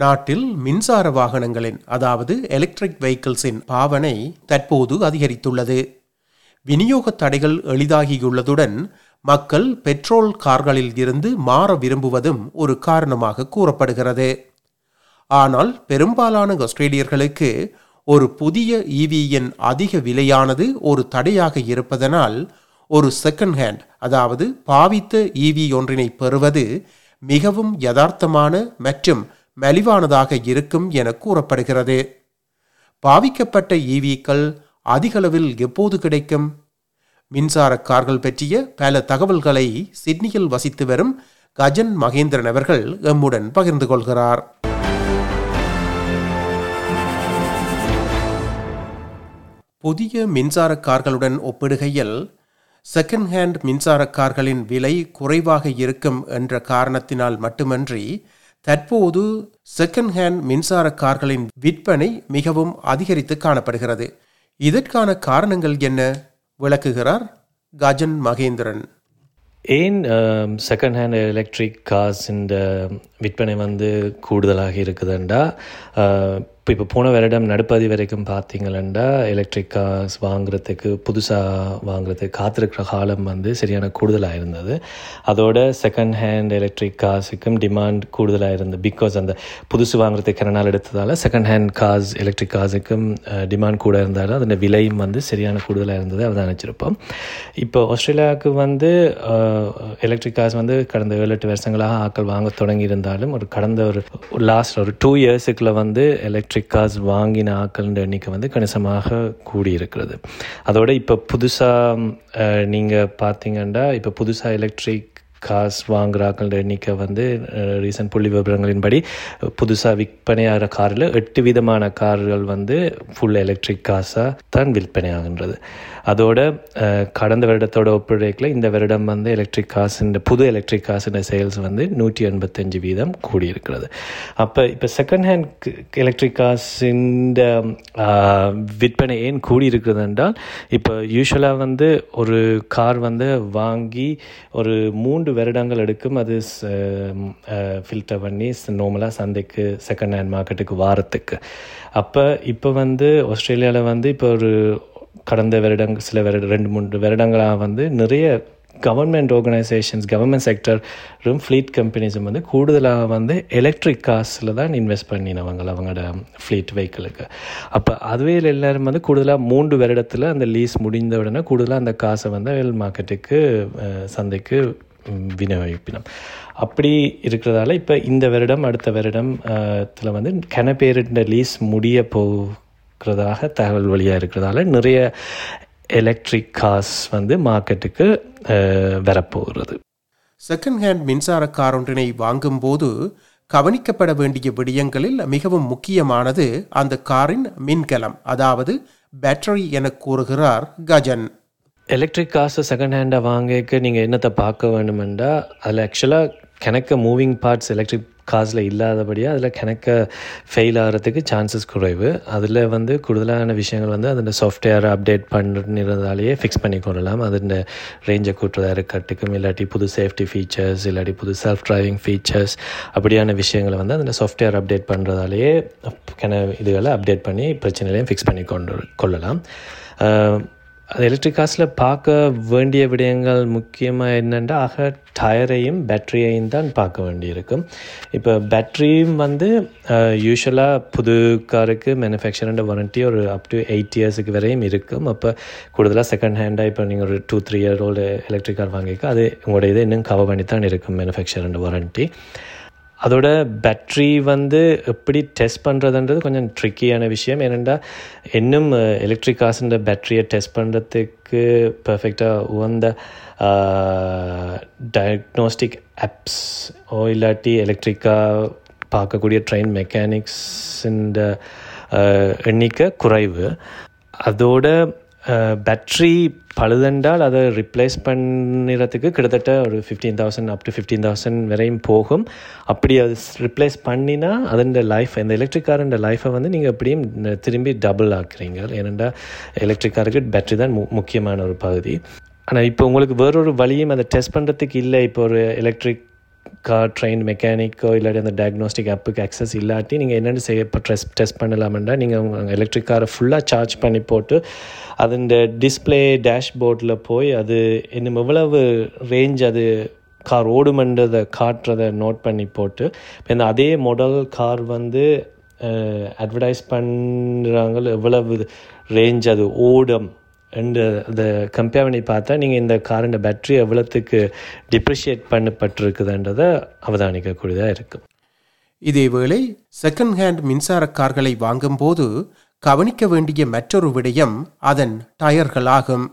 நாட்டில் மின்சார வாகனங்களின் அதாவது எலக்ட்ரிக் வெஹிக்கிள்ஸின் பாவனை தற்போது அதிகரித்துள்ளது. விநியோக தடைகள் எளிதாகியுள்ளதுடன் மக்கள் பெட்ரோல் கார்களில் இருந்து மாற விரும்புவதும் ஒரு காரணமாக கூறப்படுகிறது. ஆனால் பெரும்பாலான ஆஸ்திரேலியர்களுக்கு ஒரு புதிய ஈவியின் அதிக விலையானது ஒரு தடையாக இருப்பதனால் ஒரு செகண்ட் ஹேண்ட் அதாவது பாவித்த ஈவி ஒன்றினை பெறுவது மிகவும் யதார்த்தமான மற்றும் மலிவானதாக இருக்கும் என கூறப்படுகிறது. பாவிக்கப்பட்ட ஈவிக்கள் அதிகளவில் எப்போது கிடைக்கும்? மின்சார கார்கள் பற்றிய பல தகவல்களை சிட்னியில் வசித்து வரும் கஜன் மகேந்திரன் அவர்கள் எம்முடன் பகிர்ந்து கொள்கிறார். புதிய மின்சார கார்களுடன் ஒப்பிடுகையில் செகண்ட் ஹேண்ட் மின்சார கார்களின் விலை குறைவாக இருக்கும் என்ற காரணத்தினால் மட்டுமன்றி தற்போது செகண்ட் ஹேண்ட் மின்சார கார்களின் விற்பனை மிகவும் அதிகரித்து காணப்படுகிறது. இதற்கான காரணங்கள் என்ன? விளக்குகிறார் கஜன் மகேந்திரன். ஏன் செகண்ட் ஹேண்ட் எலக்ட்ரிக் கார்ஸ் இந்த விற்பனை வந்து கூடுதலாக இருக்குதுண்டா. இப்போ இப்போ போன வருடம் நடுப்பதி வரைக்கும் பார்த்தீங்களா எலக்ட்ரிக் கார்ஸ் வாங்குறதுக்கு புதுசாக வாங்குறதுக்கு காத்திருக்கிற காலம் வந்து சரியான கூடுதலாக இருந்தது. அதோட செகண்ட் ஹேண்ட் எலக்ட்ரிக் கார்ஸுக்கும் டிமாண்ட் கூடுதலாக இருந்தது. பிகாஸ் அந்த புதுசு வாங்குறதுக்கு நாள் எடுத்ததால் செகண்ட் ஹேண்ட் கார்ஸ் எலக்ட்ரிக் கார்ஸுக்கும் டிமாண்ட் கூட இருந்தாலும் அதோட விலையும் வந்து சரியான கூடுதலாக இருந்தது. அதை நினச்சிருப்போம். இப்போ ஆஸ்திரேலியாவுக்கு வந்து எலக்ட்ரிக் கார்ஸ் வந்து கடந்த ஏழு எட்டு வருஷங்களாக ஆக்கள் வாங்க தொடங்கி இருந்தாலும் ஒரு கடந்த ஒரு லாஸ்ட் ஒரு டூ இயர்ஸுக்குள்ள வந்து எலக்ட்ரிக் கார்ஸ் வாங்கின ஆக்கள்ன்ற எண்ணிக்கை வந்து கணிசமாக கூடியிருக்கிறது. அதோட இப்போ புதுசாக நீங்கள் பார்த்தீங்கன்னா இப்போ புதுசாக எலக்ட்ரிக் காசு வாங்குறாக்கள எண்ணிக்கை வந்து ரீசன்ட் புள்ளி விவரங்களின்படி புதுசாக விற்பனையாகிற காரில் எட்டு விதமான கார்கள் வந்து ஃபுல் எலக்ட்ரிக் காசாக தான் விற்பனையாகின்றது. அதோட கடந்த வருடத்தோட ஒப்பிடைக்கில் இந்த வருடம் வந்து எலக்ட்ரிக் காசுன்ற புது எலக்ட்ரிக் காசுன்ற சேல்ஸ் வந்து நூற்றி எண்பத்தஞ்சு வீதம் கூடியிருக்கிறது. அப்போ இப்போ செகண்ட் ஹேண்ட் எலக்ட்ரிக் காசின் விற்பனை ஏன் கூடியிருக்கிறது என்றால் இப்போ யூஸ்வலாக வந்து ஒரு கார் வந்து வாங்கி ஒரு மூன்று வருடங்கள் எடுக்கும். அது ஃபில்டர் பண்ணி நார்மலாக சந்தைக்கு செகண்ட் ஹேண்ட் மார்க்கெட்டுக்கு வாரத்துக்கு. அப்போ இப்போ வந்து ஆஸ்திரேலியாவில் வந்து இப்போ ஒரு கடந்த வருடங்கள் சில வருட ரெண்டு மூன்று வருடங்களாக வந்து நிறைய கவர்மெண்ட் ஆர்கனைசேஷன்ஸ் கவர்மெண்ட் செக்டரும் ஃப்ளீட் கம்பெனிஸும் வந்து கூடுதலாக வந்து எலக்ட்ரிக் காசில் தான் இன்வெஸ்ட் பண்ணினவங்க அவங்களோட ஃப்ளீட் வெஹிக்கிளுக்கு அப்போ அதுவே எல்லோரும் வந்து கூடுதலாக மூன்று வருடத்தில் அந்த லீஸ் முடிந்த உடனே கூடுதலாக அந்த காசை வந்து வெல் மார்க்கெட்டுக்கு சந்தைக்கு விநியோகிப்பினம். அப்படி இருக்கிறதால இப்போ இந்த வருடம் அடுத்த வருடம் இதில் வந்து கனப்பேரிட்ட லீஸ் முடிய போகிறதாக தகவல் வழியாக இருக்கிறதால நிறைய எலக்ட்ரிக் கார்ஸ் வந்து மார்க்கெட்டுக்கு வரப்போகிறது. செகண்ட் ஹேண்ட் மின்சார கார் ஒன்றினை வாங்கும்போது கவனிக்கப்பட வேண்டிய விடயங்களில் மிகவும் முக்கியமானது அந்த காரின் மின்கலம் அதாவது பேட்டரி என கூறுகிறார் கஜன். எலக்ட்ரிக் காசு செகண்ட் ஹேண்டாக வாங்கிக்க நீங்கள் என்னத்தை பார்க்க வேணுமெண்டா அதில் ஆக்சுவலாக கிணக்க மூவிங் பார்ட்ஸ் எலக்ட்ரிக் காசில் இல்லாதபடியாக அதில் கிணக்க ஃபெயில் ஆகிறதுக்கு சான்சஸ் குறைவு. அதில் வந்து கூடுதலான விஷயங்கள் வந்து அதில் சாஃப்ட்வேரை அப்டேட் பண்ணிருந்தாலேயே ஃபிக்ஸ் பண்ணி கொள்ளலாம். அதில் ரேஞ்சை கூட்டுறதா இருக்கிறதுக்கும் இல்லாட்டி புது சேஃப்டி ஃபீச்சர்ஸ் இல்லாட்டி புது செல்ஃப் டிரைவிங் ஃபீச்சர்ஸ் அப்படியான விஷயங்களை வந்து அதோட சாஃப்ட்வேர் அப்டேட் பண்ணுறதாலேயே கிண இதுகளை அப்டேட் பண்ணி பிரச்சனைகளையும் ஃபிக்ஸ் பண்ணி கொண்டு கொள்ளலாம். அது எலக்ட்ரிக் காசில் பார்க்க வேண்டிய விடயங்கள் முக்கியமாக என்னென்னா ஆக டயரையும் பேட்ரியையும் தான் பார்க்க வேண்டியிருக்கும். இப்போ பேட்ரியும் வந்து யூஸ்வலாக புது காருக்கு மேனுஃபேக்சரோட வாரண்ட்டி ஒரு அப் டு எயிட் இயர்ஸுக்கு வரையும் இருக்கும். அப்போ கூடுதலாக செகண்ட் ஹேண்டாக இப்போ நீங்கள் ஒரு two three year old electric car வாங்கிக்க அது உங்களோட இதை இன்னும் கவர் பண்ணி தான் இருக்கும் மேனுஃபேக்சரோட வாரண்ட்டி அதோட பேட்ரி வந்து எப்படி டெஸ்ட் பண்ணுறதுன்றது கொஞ்சம் ட்ரிக்கியான விஷயம். ஏனெண்டா இன்னும் எலக்ட்ரிக் காசுன்ற பேட்டரியை டெஸ்ட் பண்ணுறதுக்கு பர்ஃபெக்டாக உகந்த டயக்னோஸ்டிக் ஆப்ஸ் ஓ இல்லாட்டி எலக்ட்ரிக்காக பார்க்கக்கூடிய ட்ரெயின் மெக்கானிக்ஸுன்ற எண்ணிக்கை குறைவு. அதோட பேட்ரி பழுதென்றால் அதை ரிப்ளேஸ் பண்ணுறதுக்கு கிட்டத்தட்ட ஒரு fifteen thousand up to fifteen thousand வரையும் போகும். அப்படி அது ரிப்ளேஸ் பண்ணினா அதன் லைஃப் இந்த எலக்ட்ரிக் காரோட லைஃப்பை வந்து நீங்கள் எப்படியும் திரும்பி டபுள் ஆக்குறீங்க. ஏனெண்டா எலக்ட்ரிக் காருக்கு பேட்ரி தான் மு முக்கியமான ஒரு பகுதி. ஆனால் இப்போ உங்களுக்கு வேறொரு வழியும் அதை டெஸ்ட் பண்ணுறதுக்கு இல்லை. இப்போ ஒரு எலக்ட்ரிக் கார் ட்ரெயின் மெக்கானிக்கோ இல்லாட்டி அந்த டயக்னோஸ்டிக் ஆப்புக்கு அக்சஸ் இல்லாட்டி நீங்கள் என்னென்னு செய்ய இப்போ டெஸ்ட் டெஸ்ட் பண்ணலாமெண்டா நீங்கள் உங்கள் எலக்ட்ரிக் காரை ஃபுல்லாக சார்ஜ் பண்ணி போட்டு அதன் டிஸ்பிளே டேஷ்போர்டில் போய் அது இன்னும் எவ்வளவு ரேஞ்ச் அது கார் ஓடுமன்றதை காட்டுறதை நோட் பண்ணி போட்டு இப்போ இந்த அதே மாடல் கார் வந்து அட்வர்டைஸ் பண்ணுறாங்க எவ்வளவு ரேஞ்ச் அது ஓடும். அண்டு அந்த கம்பெனி பார்த்தா நீங்கள் இந்த காரோட பேட்ரி எவ்வளோத்துக்கு டிப்ரிஷியேட் பண்ணப்பட்டிருக்குதுன்றதை அவதானிக்கக்கூடியதாக இருக்கும். இதேவேளை செகண்ட் ஹேண்ட் மின்சார கார்களை வாங்கும்போது கவனிக்க வேண்டிய மற்றொரு விடயம் அதன் டயர்களாகும்.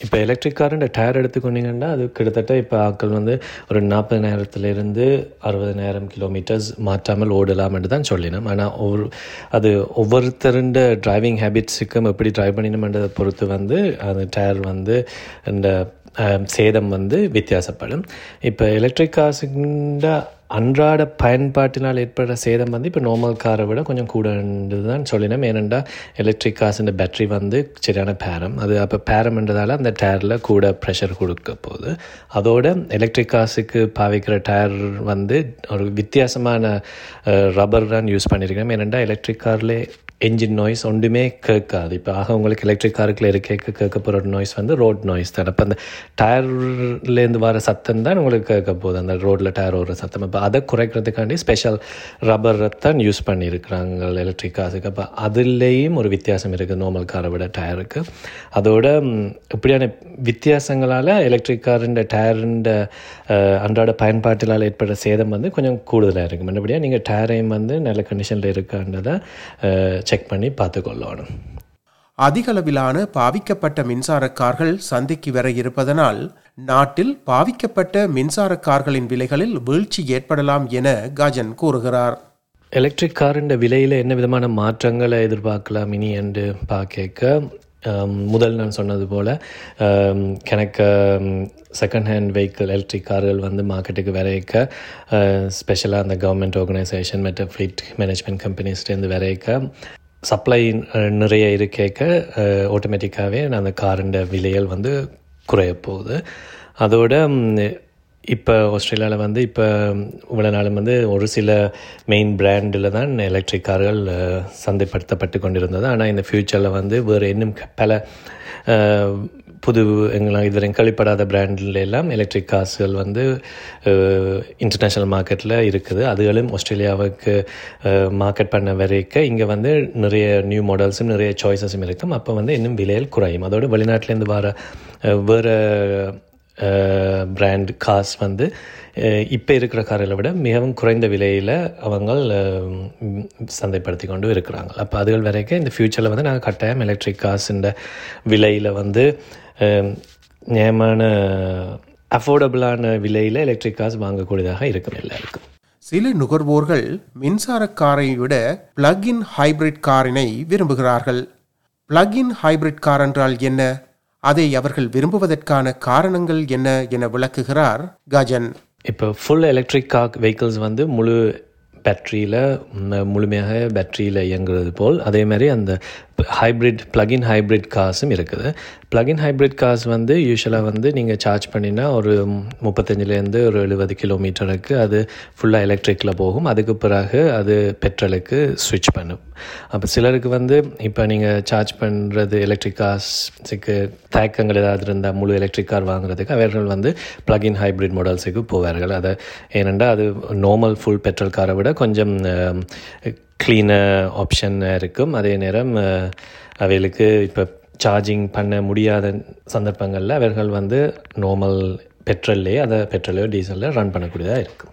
இப்போ எலக்ட்ரிக் காருன்ற டயர் எடுத்துக்கொண்டீங்கன்னா அது கிட்டத்தட்ட இப்போ ஆட்கள் வந்து ஒரு நாற்பது அறுபதாயிரம் கிலோமீட்டர்ஸ் மாற்றாமல் ஓடலாம்னு தான் சொல்லினோம். ஆனால் ஒவ்வொரு அது ஒவ்வொருத்தருண்ட டிரைவிங் ஹேபிட்ஸுக்கும் எப்படி ட்ரைவ் பண்ணினோம்ன்றதை பொறுத்து வந்து அந்த டயர் வந்து இந்த சேதம் வந்து வித்தியாசப்படும். இப்போ எலக்ட்ரிக் காசுன்ற அன்றாட பயன்பாட்டினால் ஏற்படுற சேதம் வந்து இப்போ நார்மல் காரை விட கொஞ்சம் கூடன்றது தான் சொல்லினோம் ஏனெண்டா எலக்ட்ரிக் காசுன்ற பேட்ரி வந்து சரியான பேரம் அது அப்போ பேரம்ன்றதால அந்த டயரில் கூட ப்ரெஷர் கொடுக்க போகுது. அதோட எலக்ட்ரிக் காசுக்கு பாவிக்கிற டயர் வந்து ஒரு வித்தியாசமான ரப்பர் தான் யூஸ் பண்ணியிருக்கோம் ஏனெண்டா எலக்ட்ரிக் காரில் என்ஜின் நாய்ஸ் ஒன்றுமே கேட்காது. இப்போ ஆக உங்களுக்கு எலக்ட்ரிக் காருக்குள்ள இருக்க கேட்க போகிற நாய்ஸ் வந்து ரோட் நாய்ஸ் தான். அப்போ அந்த டயர்லேருந்து வர சத்தம் தான் உங்களுக்கு கேட்க போகுது. அந்த ரோட்டில் டயர் ஓடுற சத்தம். இப்போ அதை குறைக்கிறதுக்காண்டி ஸ்பெஷல் ரப்பர் தான் யூஸ் பண்ணியிருக்கிறாங்க எலக்ட்ரிக் காசுக்கு அப்போ அதுலேயும் ஒரு வித்தியாசம் இருக்குது நார்மல் காரை விட டயருக்கு அதோட இப்படியான வித்தியாசங்களால் எலக்ட்ரிக் காருன்ற டயருன்ற அன்றாட பயன்பாட்டினால் ஏற்படுற சேதம் வந்து கொஞ்சம் கூடுதலாக இருக்கும் மற்றபடியாக நீங்கள் டயரையும் வந்து நல்ல கண்டிஷனில் இருக்கான்றதை செக் பண்ணி பார்த்துக்கொள்ளணும் அதிகளவிலான பாவிக்கப்பட்ட மின்சார கார்கள் சந்தைக்கு வர இருப்பதனால் நாட்டில் பாவிக்கப்பட்ட மின்சார கார்களின் விலைகளில் வீழ்ச்சி ஏற்படலாம் என கஜன் கூறுகிறார். எலக்ட்ரிக் காரின் விலையில் என்ன விதமான மாற்றங்களை எதிர்பார்க்கலாம் இனி என்று பார்க்க முதல் நான் சொன்னது போல் கணக்க செகண்ட் ஹேண்ட் வெஹிக்கிள் எலக்ட்ரிக் கார்கள் வந்து மார்க்கெட்டுக்கு விரைக்க ஸ்பெஷலாக அந்த கவர்மெண்ட் ஆர்கனைசேஷன் மற்ற ஃப்ளீட் மேனேஜ்மெண்ட் கம்பெனிஸ்லேருந்து விரைக்க சப்ளை நிறைய இருக்க ஆட்டோமேட்டிக்காகவே அந்த காருண்ட விலைகள் வந்து குறைய போகுது அதோட இப்போ ஆஸ்திரேலியாவில் வந்து இப்போ இவ்வளோ நாளும் வந்து ஒரு சில மெயின் பிராண்டில் தான் எலக்ட்ரிக் கார்கள் சந்தைப்படுத்தப்பட்டு கொண்டிருந்தது. ஆனால் இந்த ஃப்யூச்சரில் வந்து வேறு இன்னும் பல புது எங்களாம் இதுவரை கழிப்படாத பிராண்டில் எல்லாம் எலக்ட்ரிக் காசுகள் வந்து இன்டர்நேஷ்னல் மார்க்கெட்டில் இருக்குது. அதுகளும் ஆஸ்திரேலியாவுக்கு மார்க்கெட் பண்ண வரைக்கும் இங்கே வந்து நிறைய நியூ மாடல்ஸும் நிறைய சாய்ஸஸும் இருக்கும். அப்போ வந்து இன்னும் விலையில் குறையும். அதோடு வெளிநாட்டிலேருந்து வர வேறு பிராண்ட் காஸ் வந்து இப்போ இருக்கிற கார்களை விட மிகவும் குறைந்த விலையில் அவங்க சந்தைப்படுத்தி கொண்டு இருக்கிறாங்க. அப்போ அதுகள் வரைக்கும் இந்த ஃப்யூச்சரில் வந்து நாங்கள் கட்டாயம் எலக்ட்ரிக் காசுன்ற விலையில் வந்து நியமான அஃபோர்டபுளான விலையில் எலக்ட்ரிக் காசு வாங்கக்கூடியதாக இருக்கும் எல்லாருக்கும். சில நுகர்வோர்கள் மின்சார காரை விட பிளக்இன் ஹைபிரிட் காரினை விரும்புகிறார்கள். பிளக்இன் ஹைபிரிட் கார் என்றால் என்ன? அதை அவர்கள் விரும்புவதற்கான காரணங்கள் என்ன என விளக்குகிறார் கஜன். இப்போ ஃபுல் எலக்ட்ரிக் கார் வெஹிக்கிள்ஸ் வந்து முழு பேட்ரியில் முழுமையாக பேட்ரியில் இயங்குறது போல் அதே மாதிரி அந்த ஹைப்ரிட் ப்ளகின் ஹைப்ரிட் காசும் இருக்குது. ப்ளகின் ஹைப்ரிட் காஸ் வந்து யூஸ்வலாக வந்து நீங்கள் சார்ஜ் பண்ணினா ஒரு முப்பத்தஞ்சிலேருந்து ஒரு எழுபது கிலோமீட்டருக்கு அது ஃபுல்லாக எலக்ட்ரிக்கில் போகும். அதுக்கு பிறகு அது பெட்ரோலுக்கு ஸ்விட்ச் பண்ணும். அப்போ சிலருக்கு வந்து இப்போ நீங்கள் சார்ஜ் பண்ணுறது எலக்ட்ரிக் கார்ஸுக்கு தயக்கங்கள் ஏதாவது இருந்தால் முழு எலக்ட்ரிக் கார் வாங்குறதுக்கு அவர்கள் வந்து ப்ளகின் ஹைப்ரிட் மாடல்ஸுக்கு போவார்கள். அதை ஏனென்றால் அது நார்மல் ஃபுல் பெட்ரோல் காரை விட கொஞ்சம் க்ளீன ஆப்ஷன் இருக்கும். அதே நேரம் அவைகளுக்கு இப்போ சார்ஜிங் பண்ண முடியாத சந்தர்ப்பங்களில் அவர்கள் வந்து நார்மல் பெட்ரோல்லே அதை பெட்ரோலையோ டீசலில் ரன் பண்ணக்கூடியதாக இருக்கும்.